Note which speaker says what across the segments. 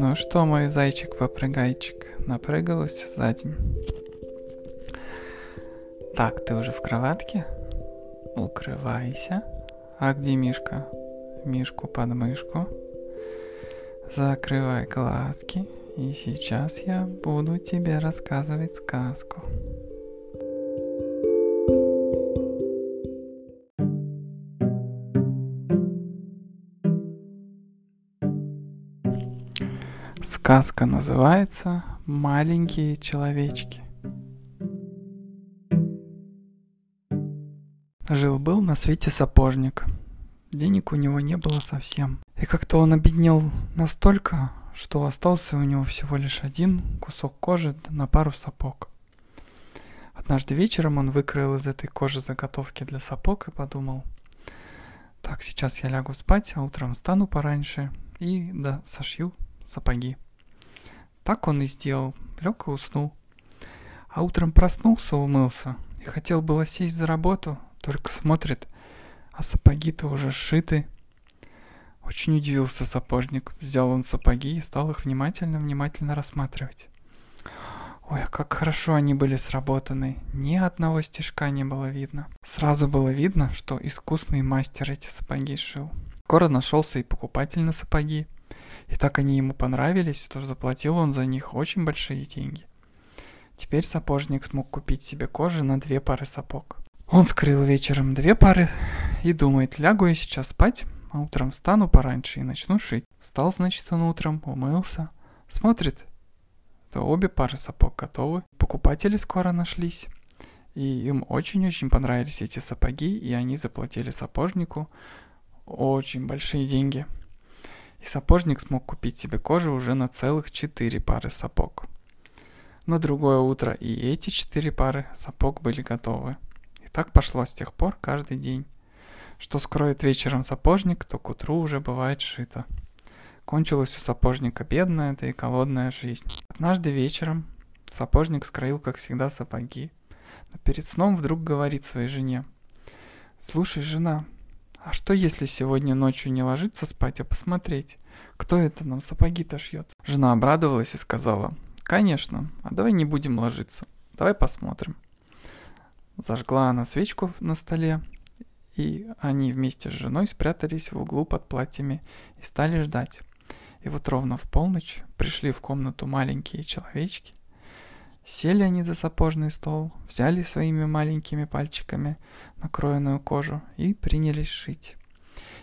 Speaker 1: Ну что, мой зайчик-попрыгайчик, напрыгалась за день? Так, ты уже в кроватке? Укрывайся. А где Мишка? Мишку под мышку. Закрывай глазки. И сейчас я буду тебе рассказывать сказку. Сказка называется «Маленькие человечки». Жил-был на свете сапожник. Денег у него не было совсем. И как-то он обеднел настолько, что остался у него всего лишь один кусок кожи на пару сапог. Однажды вечером он выкроил из этой кожи заготовки для сапог и подумал, так, сейчас я лягу спать, а утром встану пораньше и да, сошью сапоги. Так он и сделал, лег и уснул. А утром проснулся, умылся и хотел было сесть за работу, только смотрит, а сапоги-то уже сшиты. Очень удивился сапожник. Взял он сапоги и стал их внимательно-внимательно рассматривать. Ой, а как хорошо они были сработаны. Ни одного стежка не было видно. Сразу было видно, что искусный мастер эти сапоги шил. Скоро нашелся и покупатель на сапоги. И так они ему понравились, что заплатил он за них очень большие деньги. Теперь сапожник смог купить себе кожи на две пары сапог. Он скрыл вечером две пары и думает, лягу я сейчас спать, а утром встану пораньше и начну шить. Встал, значит, он утром, умылся, смотрит, то обе пары сапог готовы. Покупатели скоро нашлись. И им очень-очень понравились эти сапоги, и они заплатили сапожнику очень большие деньги – и сапожник смог купить себе кожу уже на целых четыре пары сапог. На другое утро и эти четыре пары сапог были готовы. И так пошло с тех пор каждый день. Что скроет вечером сапожник, то к утру уже бывает шито. Кончилась у сапожника бедная, да и голодная жизнь. Однажды вечером сапожник скроил, как всегда, сапоги. Но перед сном вдруг говорит своей жене. «Слушай, жена, а что если сегодня ночью не ложиться спать, а посмотреть, кто это нам сапоги-то шьет? Жена обрадовалась и сказала, конечно, а давай не будем ложиться, давай посмотрим. Зажгла она свечку на столе, и они вместе с женой спрятались в углу под платьями и стали ждать. И вот ровно в полночь пришли в комнату маленькие человечки Сели они за сапожный стол, взяли своими маленькими пальчиками накроенную кожу и принялись шить.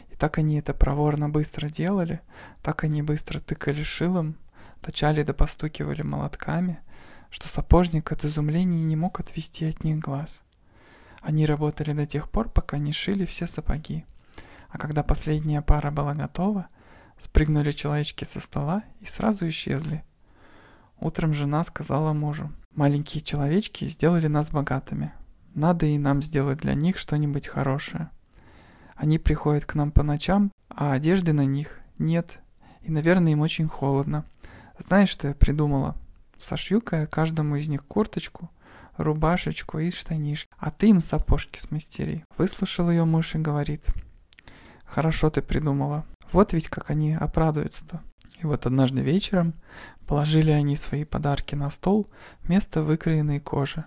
Speaker 1: И так они это проворно быстро делали, так они быстро тыкали шилом, точали да постукивали молотками, что сапожник от изумления не мог отвести от них глаз. Они работали до тех пор, пока не шили все сапоги. А когда последняя пара была готова, спрыгнули человечки со стола и сразу исчезли – Утром жена сказала мужу, «Маленькие человечки сделали нас богатыми. Надо и нам сделать для них что-нибудь хорошее. Они приходят к нам по ночам, а одежды на них нет, и, наверное, им очень холодно. Знаешь, что я придумала? Сошью-ка я каждому из них курточку, рубашечку и штанишки, а ты им сапожки смастери». Выслушал ее муж и говорит, «Хорошо ты придумала. Вот ведь как они обрадуются-то». И вот однажды вечером положили они свои подарки на стол вместо выкроенной кожи,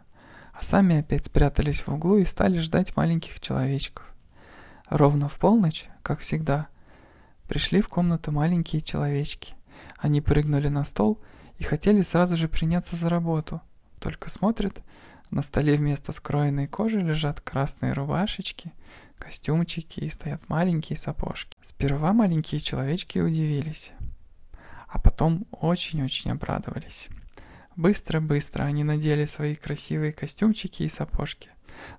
Speaker 1: а сами опять спрятались в углу и стали ждать маленьких человечков. Ровно в полночь, как всегда, пришли в комнату маленькие человечки. Они прыгнули на стол и хотели сразу же приняться за работу. Только смотрят, на столе вместо скроенной кожи лежат красные рубашечки, костюмчики и стоят маленькие сапожки. Сперва маленькие человечки удивились а потом очень-очень обрадовались. Быстро-быстро они надели свои красивые костюмчики и сапожки,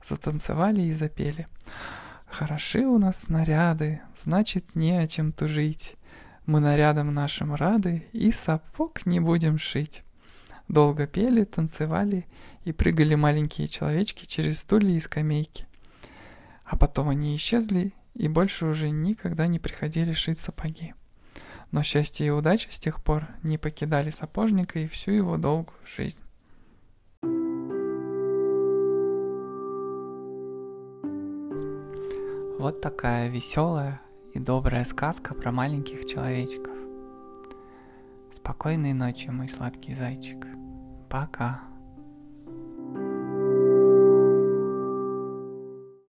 Speaker 1: затанцевали и запели. «Хороши у нас наряды, значит, не о чем тужить. Мы нарядом нашим рады и сапог не будем шить». Долго пели, танцевали и прыгали маленькие человечки через стулья и скамейки. А потом они исчезли и больше уже никогда не приходили шить сапоги но счастье и удача с тех пор не покидали сапожника и всю его долгую жизнь. Вот такая веселая и добрая сказка про маленьких человечков. Спокойной ночи, мой сладкий зайчик. Пока.